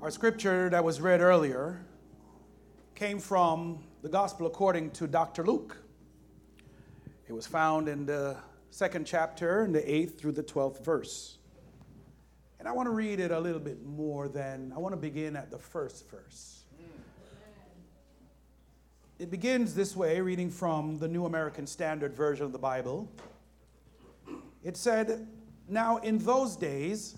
Our scripture that was read earlier came from the Gospel according to Dr. Luke. It was found in the second chapter, in the 8th through the 12th verse. And I want to read it a little bit more than, I want to begin at the first verse. It begins this way, reading from the New American Standard Version of the Bible. It said, Now in those days,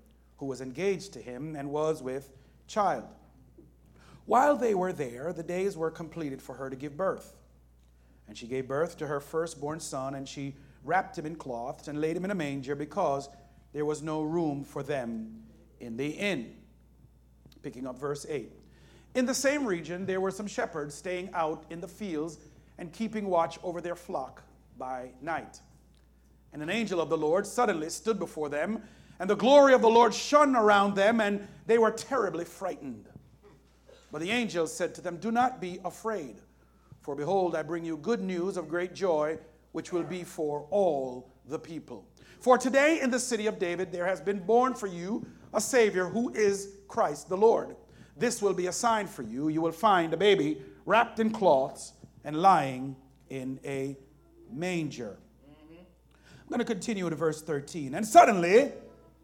who was engaged to him and was with child. While they were there, the days were completed for her to give birth. And she gave birth to her firstborn son, and she wrapped him in cloths and laid him in a manger because there was no room for them in the inn. Picking up verse 8. In the same region, there were some shepherds staying out in the fields and keeping watch over their flock by night. And an angel of the Lord suddenly stood before them, and the glory of the Lord shone around them, and they were terribly frightened. But the angel said to them, Do not be afraid, for behold, I bring you good news of great joy, which will be for all the people. For today in the city of David there has been born for you a Savior who is Christ the Lord. This will be a sign for you. You will find a baby wrapped in cloths and lying in a manger. I'm going to continue to verse 13. And suddenly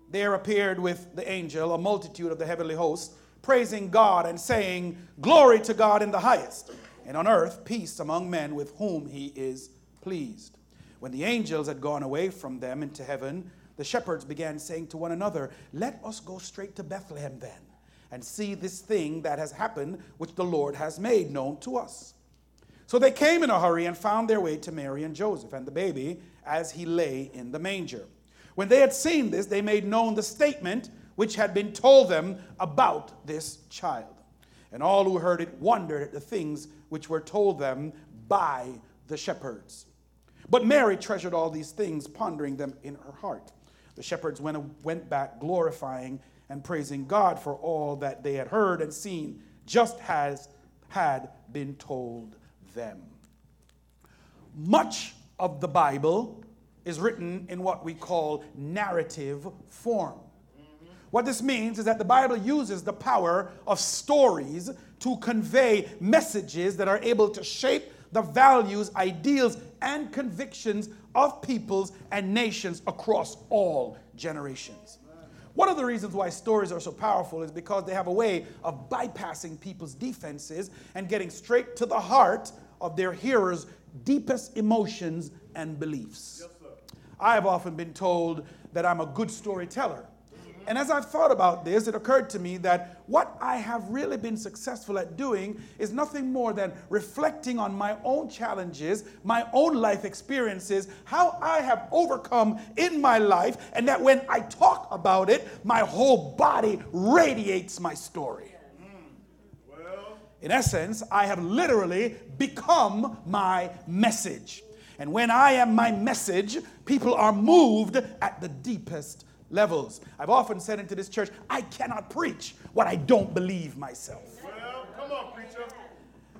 there appeared with the angel a multitude of the heavenly host, praising God and saying, Glory to God in the highest, and on earth peace among men with whom he is pleased. When the angels had gone away from them into heaven, the shepherds began saying to one another, Let us go straight to Bethlehem then and see this thing that has happened, which the Lord has made known to us. So they came in a hurry and found their way to Mary and Joseph and the baby as he lay in the manger. When they had seen this, they made known the statement which had been told them about this child. And all who heard it wondered at the things which were told them by the shepherds. But Mary treasured all these things, pondering them in her heart. The shepherds went, went back, glorifying and praising God for all that they had heard and seen, just as had been told them. Much of the Bible is written in what we call narrative form. What this means is that the Bible uses the power of stories to convey messages that are able to shape the values, ideals, and convictions of peoples and nations across all generations. One of the reasons why stories are so powerful is because they have a way of bypassing people's defenses and getting straight to the heart of their hearers' deepest emotions and beliefs. I have often been told that I'm a good storyteller. And as I've thought about this, it occurred to me that what I have really been successful at doing is nothing more than reflecting on my own challenges, my own life experiences, how I have overcome in my life, and that when I talk about it, my whole body radiates my story. Hmm. In essence, I have literally become my message. And when I am my message, people are moved at the deepest levels. I've often said into this church, I cannot preach what I don't believe myself. Well, come on, preacher.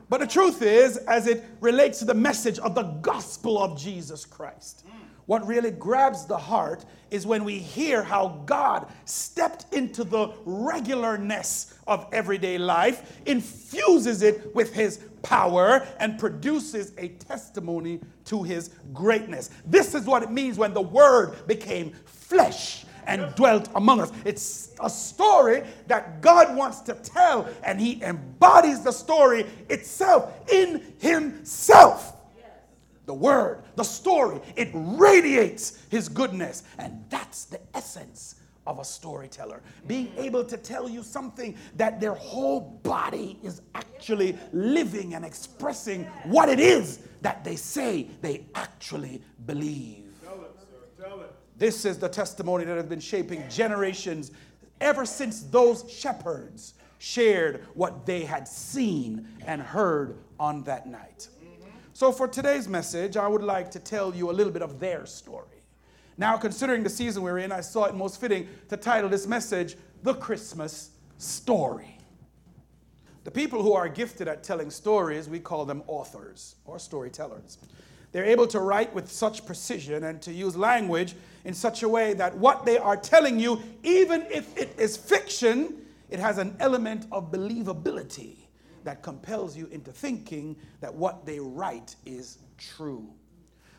But the truth is, as it relates to the message of the gospel of Jesus Christ, hmm. what really grabs the heart is when we hear how God stepped into the regularness of everyday life, infuses it with his power, and produces a testimony to his greatness. This is what it means when the word became flesh and dwelt among us. It's a story that God wants to tell, and He embodies the story itself in Himself. The word, the story, it radiates His goodness, and that's the essence of a storyteller. Being able to tell you something that their whole body is actually living and expressing what it is that they say they actually believe. Tell it, sir. Tell it. This is the testimony that has been shaping generations ever since those shepherds shared what they had seen and heard on that night. So, for today's message, I would like to tell you a little bit of their story. Now, considering the season we're in, I saw it most fitting to title this message, The Christmas Story. The people who are gifted at telling stories, we call them authors or storytellers. They're able to write with such precision and to use language in such a way that what they are telling you, even if it is fiction, it has an element of believability that compels you into thinking that what they write is true.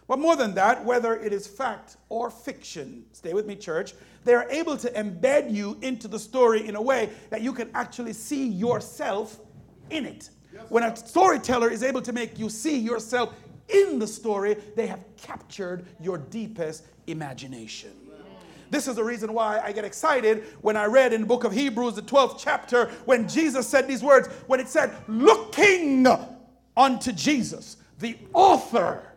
But more than that, whether it is fact or fiction, stay with me, church, they are able to embed you into the story in a way that you can actually see yourself in it. When a storyteller is able to make you see yourself in the story, they have captured your deepest imagination. This is the reason why I get excited when I read in the book of Hebrews, the 12th chapter, when Jesus said these words, when it said, looking unto Jesus, the author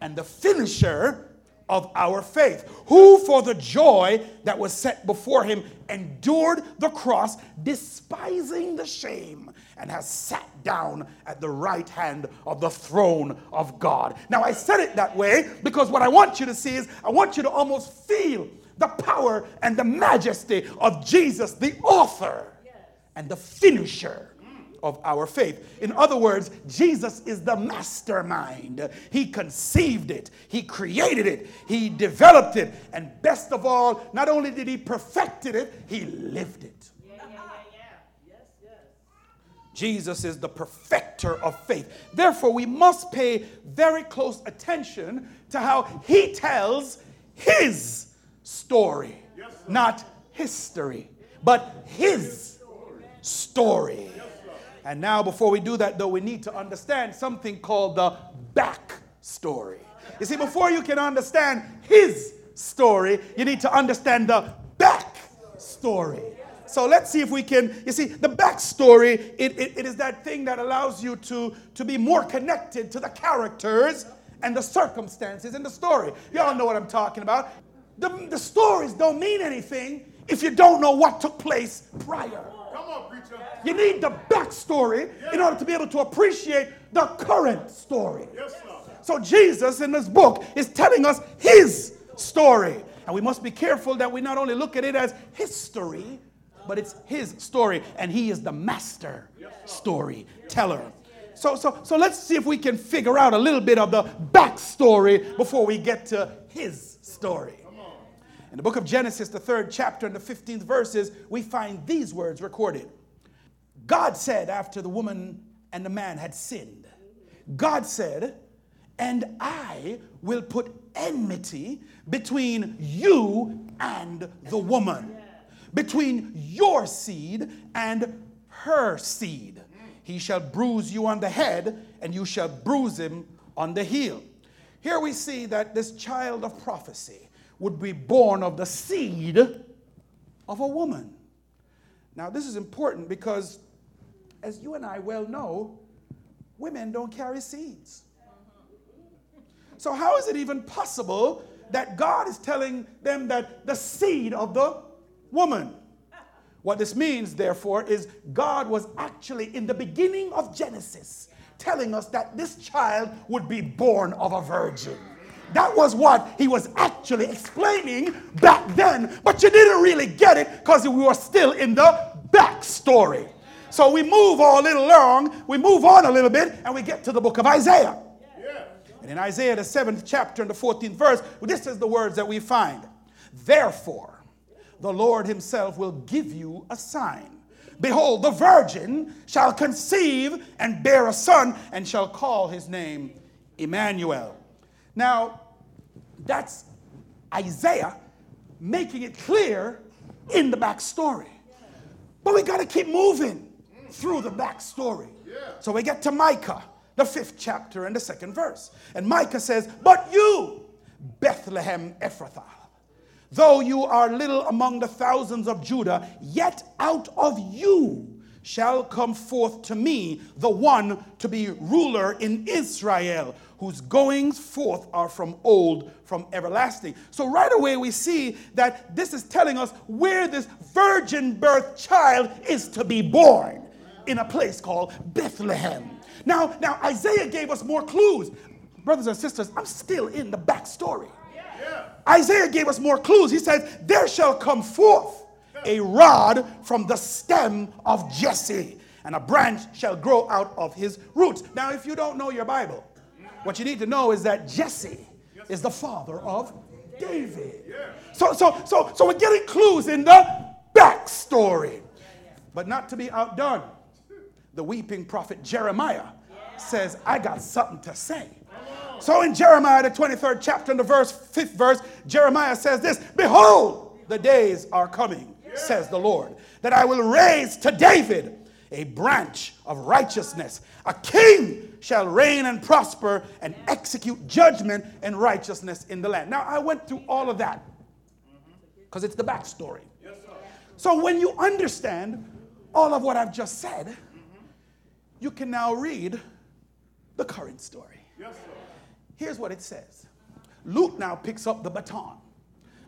and the finisher of our faith, who for the joy that was set before him endured the cross, despising the shame, and has sat down at the right hand of the throne of God. Now, I said it that way because what I want you to see is I want you to almost feel the power and the majesty of Jesus, the author and the finisher of our faith. In other words, Jesus is the mastermind. He conceived it, He created it, He developed it, and best of all, not only did He perfected it, He lived it. Jesus is the perfecter of faith. Therefore, we must pay very close attention to how he tells his story. Yes, Not history, but his story. And now, before we do that, though, we need to understand something called the back story. You see, before you can understand his story, you need to understand the back story. So let's see if we can. You see, the backstory, it, it, it is that thing that allows you to, to be more connected to the characters and the circumstances in the story. Y'all know what I'm talking about. The, the stories don't mean anything if you don't know what took place prior. Come on, preacher. You need the backstory yeah. in order to be able to appreciate the current story. Yes, sir. So Jesus in this book is telling us his story. And we must be careful that we not only look at it as history, but it's his story. And he is the master storyteller. So, so, so let's see if we can figure out a little bit of the backstory before we get to his story. In the book of Genesis, the third chapter and the 15th verses, we find these words recorded. God said, after the woman and the man had sinned, God said, And I will put enmity between you and the woman, between your seed and her seed. He shall bruise you on the head, and you shall bruise him on the heel. Here we see that this child of prophecy would be born of the seed of a woman. Now, this is important because, as you and I well know, women don't carry seeds. So, how is it even possible that God is telling them that the seed of the woman? What this means, therefore, is God was actually in the beginning of Genesis telling us that this child would be born of a virgin. That was what he was actually explaining back then, but you didn't really get it because we were still in the backstory. So we move all a little long, we move on a little bit, and we get to the book of Isaiah. And in Isaiah, the seventh chapter and the 14th verse, this is the words that we find. Therefore, the Lord himself will give you a sign. Behold, the virgin shall conceive and bear a son, and shall call his name Emmanuel. Now, that's Isaiah making it clear in the backstory. But we got to keep moving through the backstory. So we get to Micah, the fifth chapter and the second verse. And Micah says, But you, Bethlehem Ephrathah, though you are little among the thousands of Judah, yet out of you shall come forth to me the one to be ruler in Israel whose goings forth are from old, from everlasting. So, right away, we see that this is telling us where this virgin birth child is to be born in a place called Bethlehem. Now, now Isaiah gave us more clues. Brothers and sisters, I'm still in the backstory. Yeah. Isaiah gave us more clues. He says, There shall come forth a rod from the stem of Jesse, and a branch shall grow out of his roots. Now, if you don't know your Bible, what you need to know is that Jesse is the father of David. So, so, so, so we're getting clues in the backstory. But not to be outdone, the weeping prophet Jeremiah says, I got something to say. So in Jeremiah, the 23rd chapter, the verse, fifth verse, Jeremiah says this Behold, the days are coming, says the Lord, that I will raise to David a branch of righteousness. A king shall reign and prosper and execute judgment and righteousness in the land. Now, I went through all of that because it's the backstory. so, when you understand all of what I've just said, you can now read the current story. Here's what it says Luke now picks up the baton.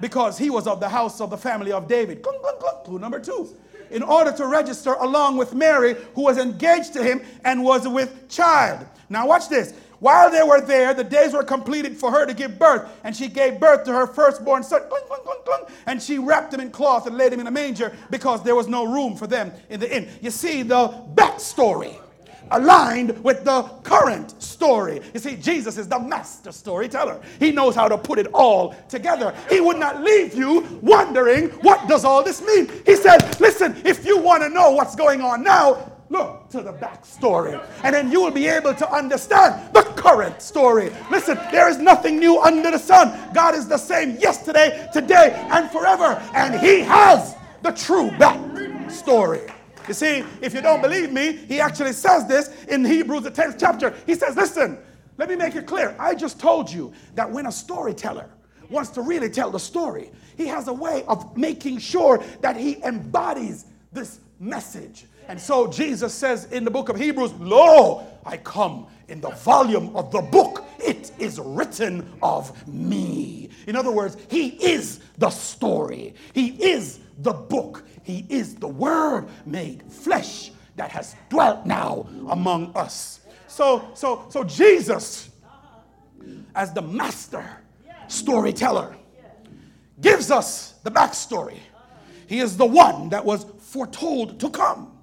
Because he was of the house of the family of David. Clue number two. In order to register along with Mary, who was engaged to him and was with child. Now, watch this. While they were there, the days were completed for her to give birth, and she gave birth to her firstborn son. And she wrapped him in cloth and laid him in a manger because there was no room for them in the inn. You see the backstory aligned with the current story. You see, Jesus is the master storyteller. He knows how to put it all together. He would not leave you wondering, what does all this mean? He said, listen, if you want to know what's going on now, look to the backstory. And then you will be able to understand the current story. Listen, there is nothing new under the sun. God is the same yesterday, today, and forever. And He has the true backstory. You see, if you don't believe me, he actually says this in Hebrews, the 10th chapter. He says, Listen, let me make it clear. I just told you that when a storyteller wants to really tell the story, he has a way of making sure that he embodies this message. And so Jesus says in the book of Hebrews, Lo, I come in the volume of the book. It is written of me. In other words, he is the story, he is the book. He is the Word made flesh that has dwelt now among us. So, so, so Jesus, as the master storyteller, gives us the backstory. He is the one that was foretold to come.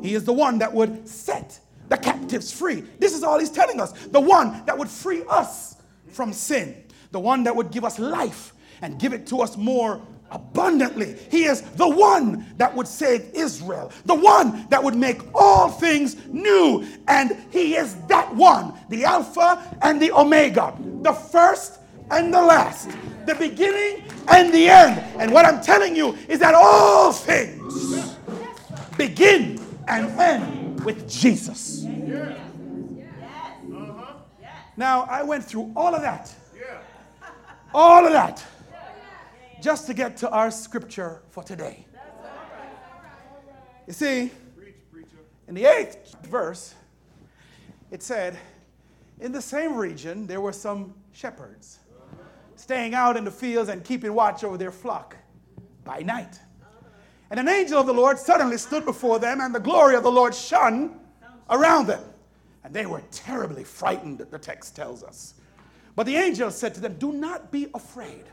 He is the one that would set the captives free. This is all he's telling us. The one that would free us from sin. The one that would give us life and give it to us more abundantly. He is the one that would save Israel, the one that would make all things new. And He is that one, the Alpha and the Omega, the first and the last, the beginning and the end. And what I'm telling you is that all things begin and end with Jesus. Now, I went through all of that. All of that just to get to our scripture for today. You see, in the eighth verse, it said, In the same region, there were some shepherds staying out in the fields and keeping watch over their flock by night. And an angel of the Lord suddenly stood before them, and the glory of the Lord shone around them. And they were terribly frightened, the text tells us. But the angel said to them, Do not be afraid.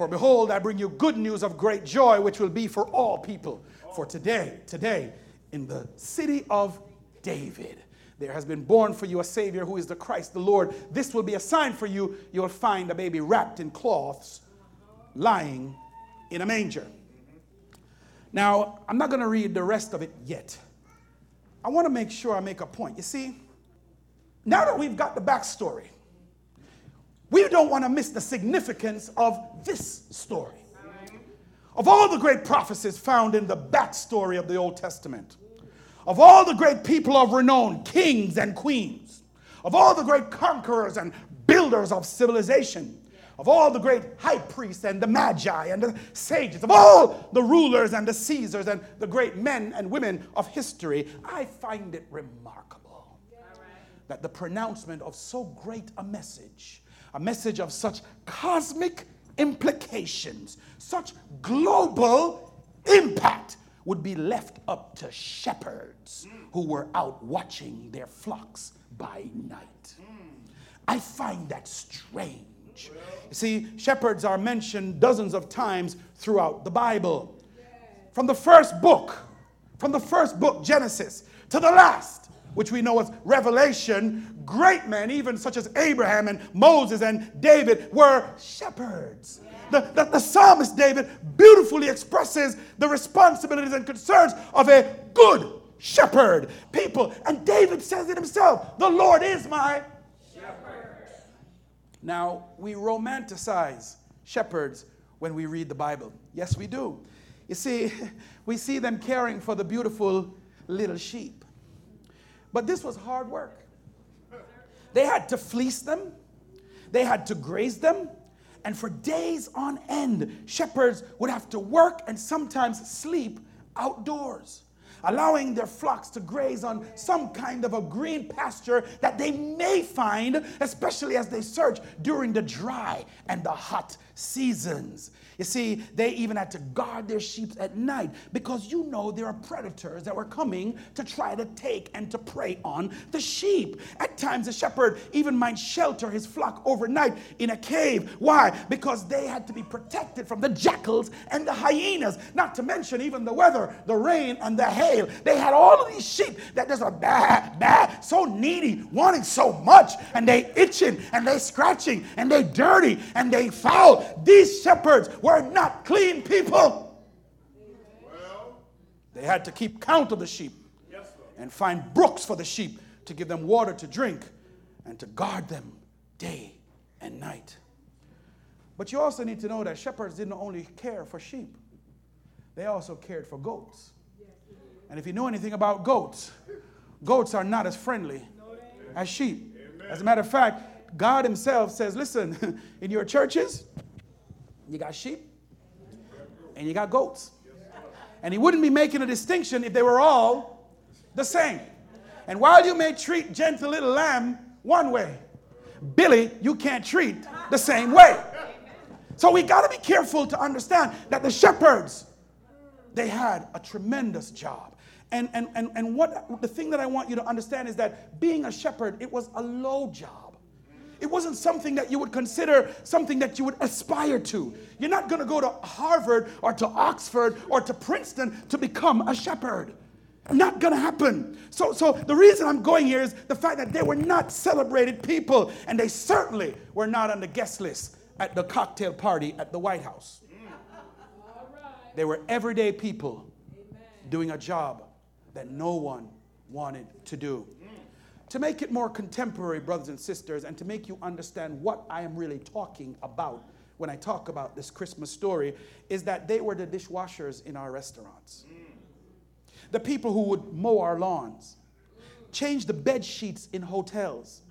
For behold, I bring you good news of great joy, which will be for all people. For today, today, in the city of David, there has been born for you a Savior who is the Christ the Lord. This will be a sign for you. You'll find a baby wrapped in cloths, lying in a manger. Now, I'm not going to read the rest of it yet. I want to make sure I make a point. You see, now that we've got the backstory, we don't want to miss the significance of this story. Of all the great prophecies found in the backstory of the Old Testament, of all the great people of renown, kings and queens, of all the great conquerors and builders of civilization, of all the great high priests and the magi and the sages, of all the rulers and the Caesars and the great men and women of history, I find it remarkable that the pronouncement of so great a message, a message of such cosmic implications, such global impact, would be left up to shepherds who were out watching their flocks by night. I find that strange. You see, shepherds are mentioned dozens of times throughout the Bible. From the first book, from the first book, Genesis, to the last, which we know as Revelation, great men, even such as Abraham and Moses and David, were shepherds. The, the, the, psalmist David beautifully expresses the responsibilities and concerns of a good shepherd. People, and David says it himself the Lord is my shepherd. now, we romanticize shepherds when we read the Bible. Yes, we do. You see, we see them caring for the beautiful little sheep. But this was hard work. They had to fleece them, they had to graze them, and for days on end, shepherds would have to work and sometimes sleep outdoors allowing their flocks to graze on some kind of a green pasture that they may find, especially as they search during the dry and the hot seasons. You see, they even had to guard their sheep at night because you know there are predators that were coming to try to take and to prey on the sheep. At times, the shepherd even might shelter his flock overnight in a cave. Why? Because they had to be protected from the jackals and the hyenas, not to mention even the weather, the rain, and the hail. They had all of these sheep that just are bad, bad, so needy, wanting so much, and they itching and they scratching and they dirty and they foul. These shepherds were not clean people. They had to keep count of the sheep and find brooks for the sheep to give them water to drink and to guard them day and night. But you also need to know that shepherds didn't only care for sheep, they also cared for goats. And if you know anything about goats, goats are not as friendly as sheep. As a matter of fact, God Himself says, listen, in your churches, you got sheep and you got goats. And he wouldn't be making a distinction if they were all the same. And while you may treat gentle little lamb one way, Billy, you can't treat the same way. So we got to be careful to understand that the shepherds, they had a tremendous job. And, and, and, and what the thing that I want you to understand is that being a shepherd, it was a low job. It wasn't something that you would consider something that you would aspire to. You're not going to go to Harvard or to Oxford or to Princeton to become a shepherd. Not going to happen. So, so the reason I'm going here is the fact that they were not celebrated people, and they certainly were not on the guest list at the cocktail party at the White House. They were everyday people doing a job that no one wanted to do. To make it more contemporary, brothers and sisters, and to make you understand what I am really talking about when I talk about this Christmas story, is that they were the dishwashers in our restaurants. The people who would mow our lawns, change the bed sheets in hotels,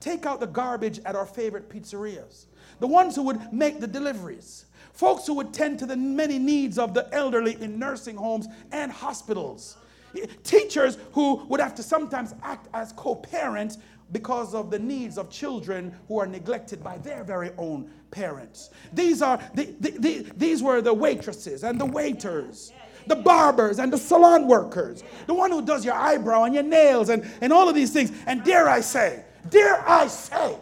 take out the garbage at our favorite pizzerias, the ones who would make the deliveries, folks who would tend to the many needs of the elderly in nursing homes and hospitals Teachers who would have to sometimes act as co parents because of the needs of children who are neglected by their very own parents. These, are, the, the, the, these were the waitresses and the waiters the barbers and the salon workers, the one who does your eyebrow and your nails and, and all of these things. And dare I say, dare I say,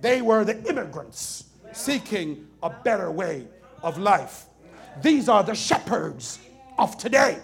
they were the immigrants seeking a better way of life. These are the shepherds of today.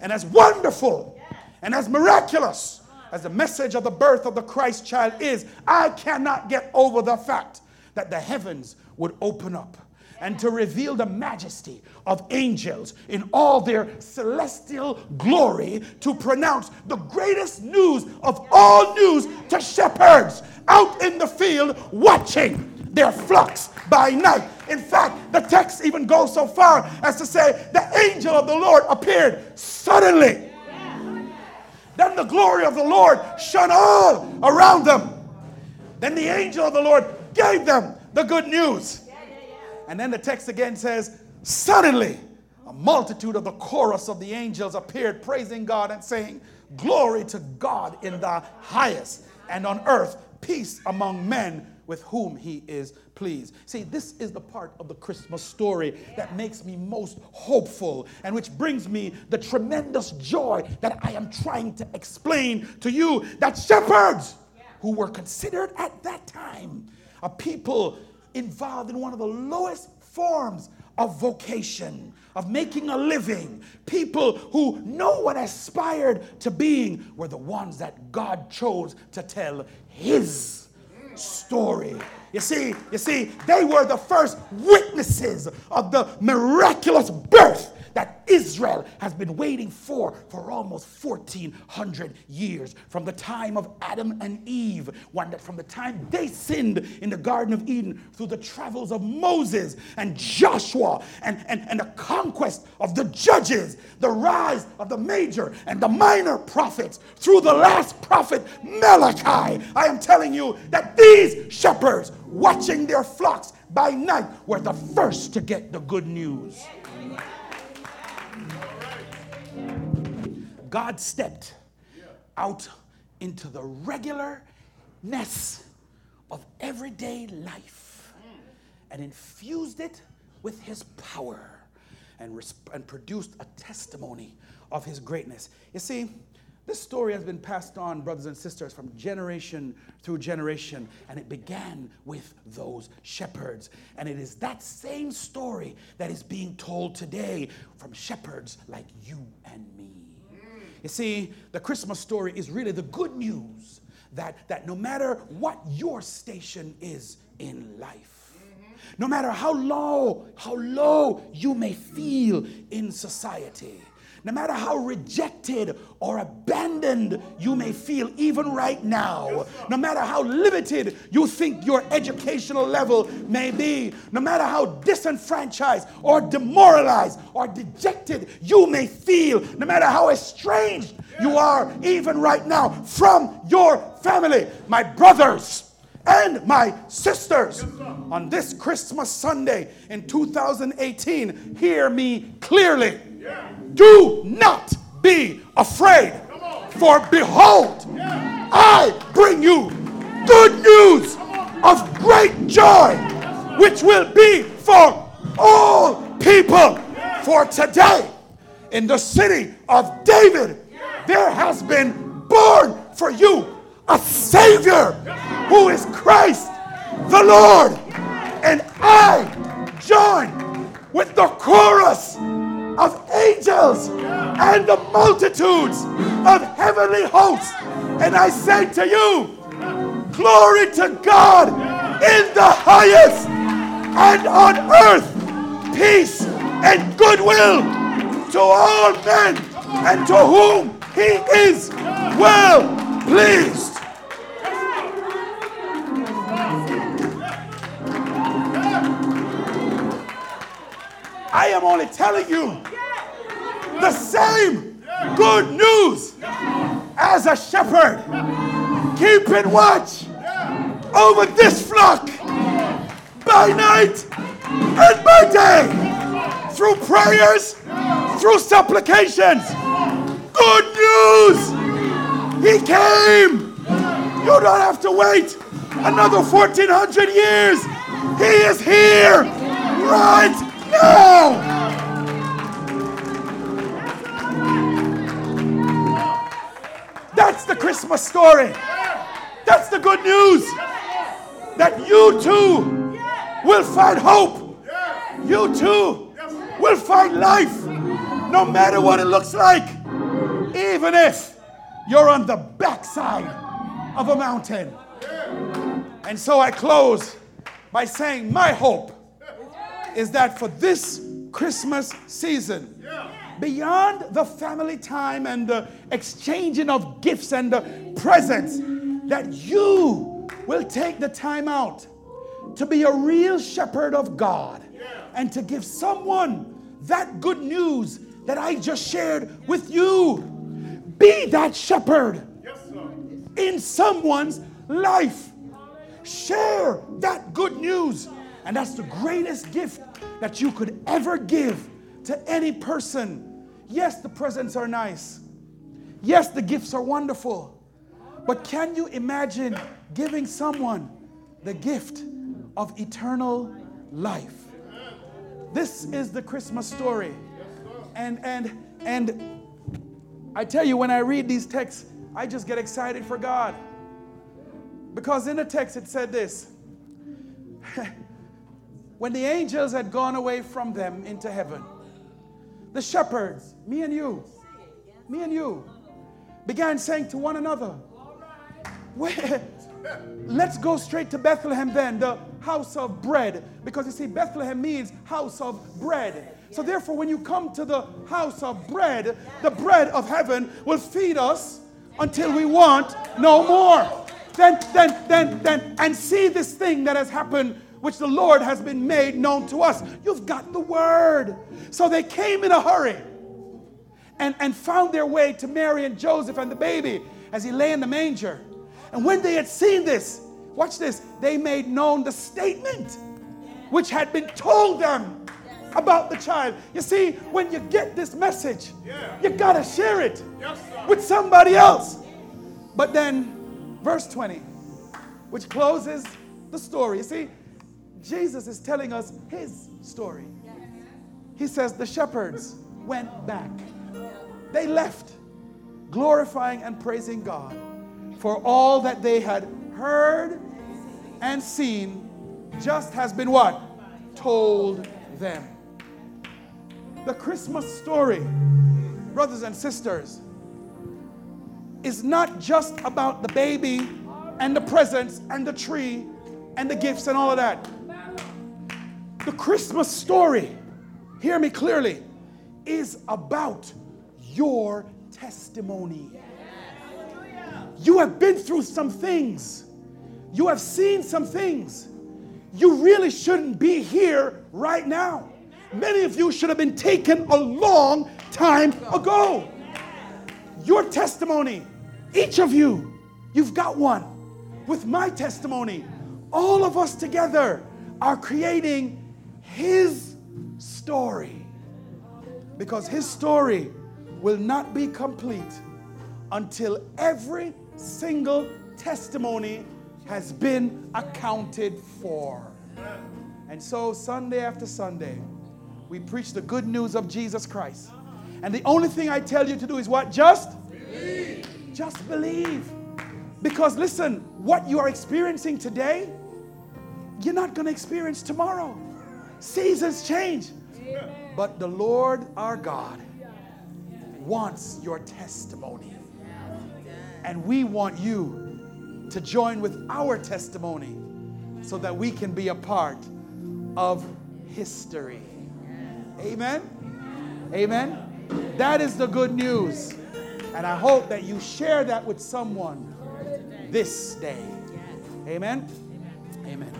And as wonderful and as miraculous as the message of the birth of the Christ child is, I cannot get over the fact that the heavens would open up and to reveal the majesty of angels in all their celestial glory, to pronounce the greatest news of all news to shepherds out in the field watching their flocks by night. In fact, the text even goes so far as to say the angel of the Lord appeared suddenly. Then the glory of the Lord shone all around them. Then the angel of the Lord gave them the good news. And then the text again says, Suddenly, a multitude of the chorus of the angels appeared, praising God and saying, Glory to God in the highest, and on earth, peace among men with whom he is pleased. See, this is the part of the Christmas story that makes me most hopeful and which brings me the tremendous joy that I am trying to explain to you that shepherds who were considered at that time a people involved in one of the lowest forms of vocation, of making a living. People who no one aspired to being were the ones that God chose to tell his story. You see, you see, they were the first witnesses of the miraculous birth that Israel has been waiting for for almost 1400 years. From the time of Adam and Eve from the time they sinned in the garden of Eden through the travels of Moses and Joshua and, and, and the conquest of the judges the rise of the major and the minor prophets through the last prophet Malachi I am telling you that these shepherds watching their flocks by night were the first to get the good news God stepped out into the regularness of everyday life and infused it with his power and, resp- and produced a testimony of his greatness. You see, this story has been passed on, brothers and sisters, from generation through generation, and it began with those shepherds. And it is that same story that is being told today from shepherds like you and me. You see, the Christmas story is really the good news that, that no matter what your station is in life, no matter how low, how low you may feel in society, no matter how rejected or abandoned you may feel even right now, no matter how limited you think your educational level may be, no matter how disenfranchised or demoralized or dejected you may feel, no matter how estranged you are even right now from your family, my brothers and my sisters on this Christmas Sunday in 2018, hear me clearly. Do not be afraid, for behold, I bring you good news of great joy, which will be for all people. For today, in the city of David, there has been born for you a Savior who is Christ the Lord. And I join with the chorus of angels and the multitudes of heavenly hosts. And I say to you, glory to God in the highest, and on earth, peace and goodwill to all men and to whom he is well pleased. I am only telling you the same good news as a shepherd keeping watch over this flock by night and by day through prayers, through supplications. Good news! He came. You don't have to wait another 1400 years. He is here right Christmas story. That's the good news. That you too will find hope. You too will find life no matter what it looks like. Even if you're on the backside of a mountain. And so I close by saying, My hope is that for this Christmas season, beyond the family time and the exchanging of gifts and the presents, that you will take the time out to be a real shepherd of God and to give someone that good news that I just shared with you. Be that shepherd in someone's life. Share that good news. And that's the greatest gift that you could ever give to any person. Yes, the presents are nice. Yes, the gifts are wonderful. But can you imagine giving someone the gift of eternal life? This is the Christmas story. And and and I tell you when I read these texts, I just get excited for God. Because in the text it said this. when the angels had gone away from them into heaven, the shepherds, me and you, me and you, began saying to one another, Let's go straight to Bethlehem then, the house of bread. Because you see, Bethlehem means house of bread. So therefore, when you come to the house of bread, the bread of heaven will feed us until we want no more. Then, then, then, then, and see this thing that has happened which the Lord has been made known to us. You've got the word. So they came in a hurry and, and found their way to Mary and Joseph and the baby as he lay in the manger. And when they had seen this, watch this, they made known the statement which had been told them about the child. You see, when you get this message, yeah. you got to share it yes, with somebody else. But then, verse 20, which closes the story. You see, Jesus is telling us his story. He says, The shepherds went back, they left, glorifying and praising God for all that they had heard and seen, just has been what? Told them. The Christmas story, brothers and sisters, is not just about the baby and the presents and the tree and the gifts and all of that. The Christmas story, hear me clearly, is about your testimony. You have been through some things, you have seen some things. You really shouldn't be here right now. Many of you should have been taken a long time ago. Your testimony, each of you, you've got one. With my testimony, all of us together are creating His story. Because His story will not be complete until every single testimony has been accounted for. And so, Sunday after Sunday, we preach the good news of Jesus Christ. And the only thing I tell you to do is what? Just believe. Just believe. Because listen, what you are experiencing today, you're not going to experience tomorrow. Seasons change. But the Lord our God wants your testimony. And we want you to join with our testimony so that we can be a part of history. Amen? Amen? That is the good news. And I hope that you share that with someone this day. Amen? Amen.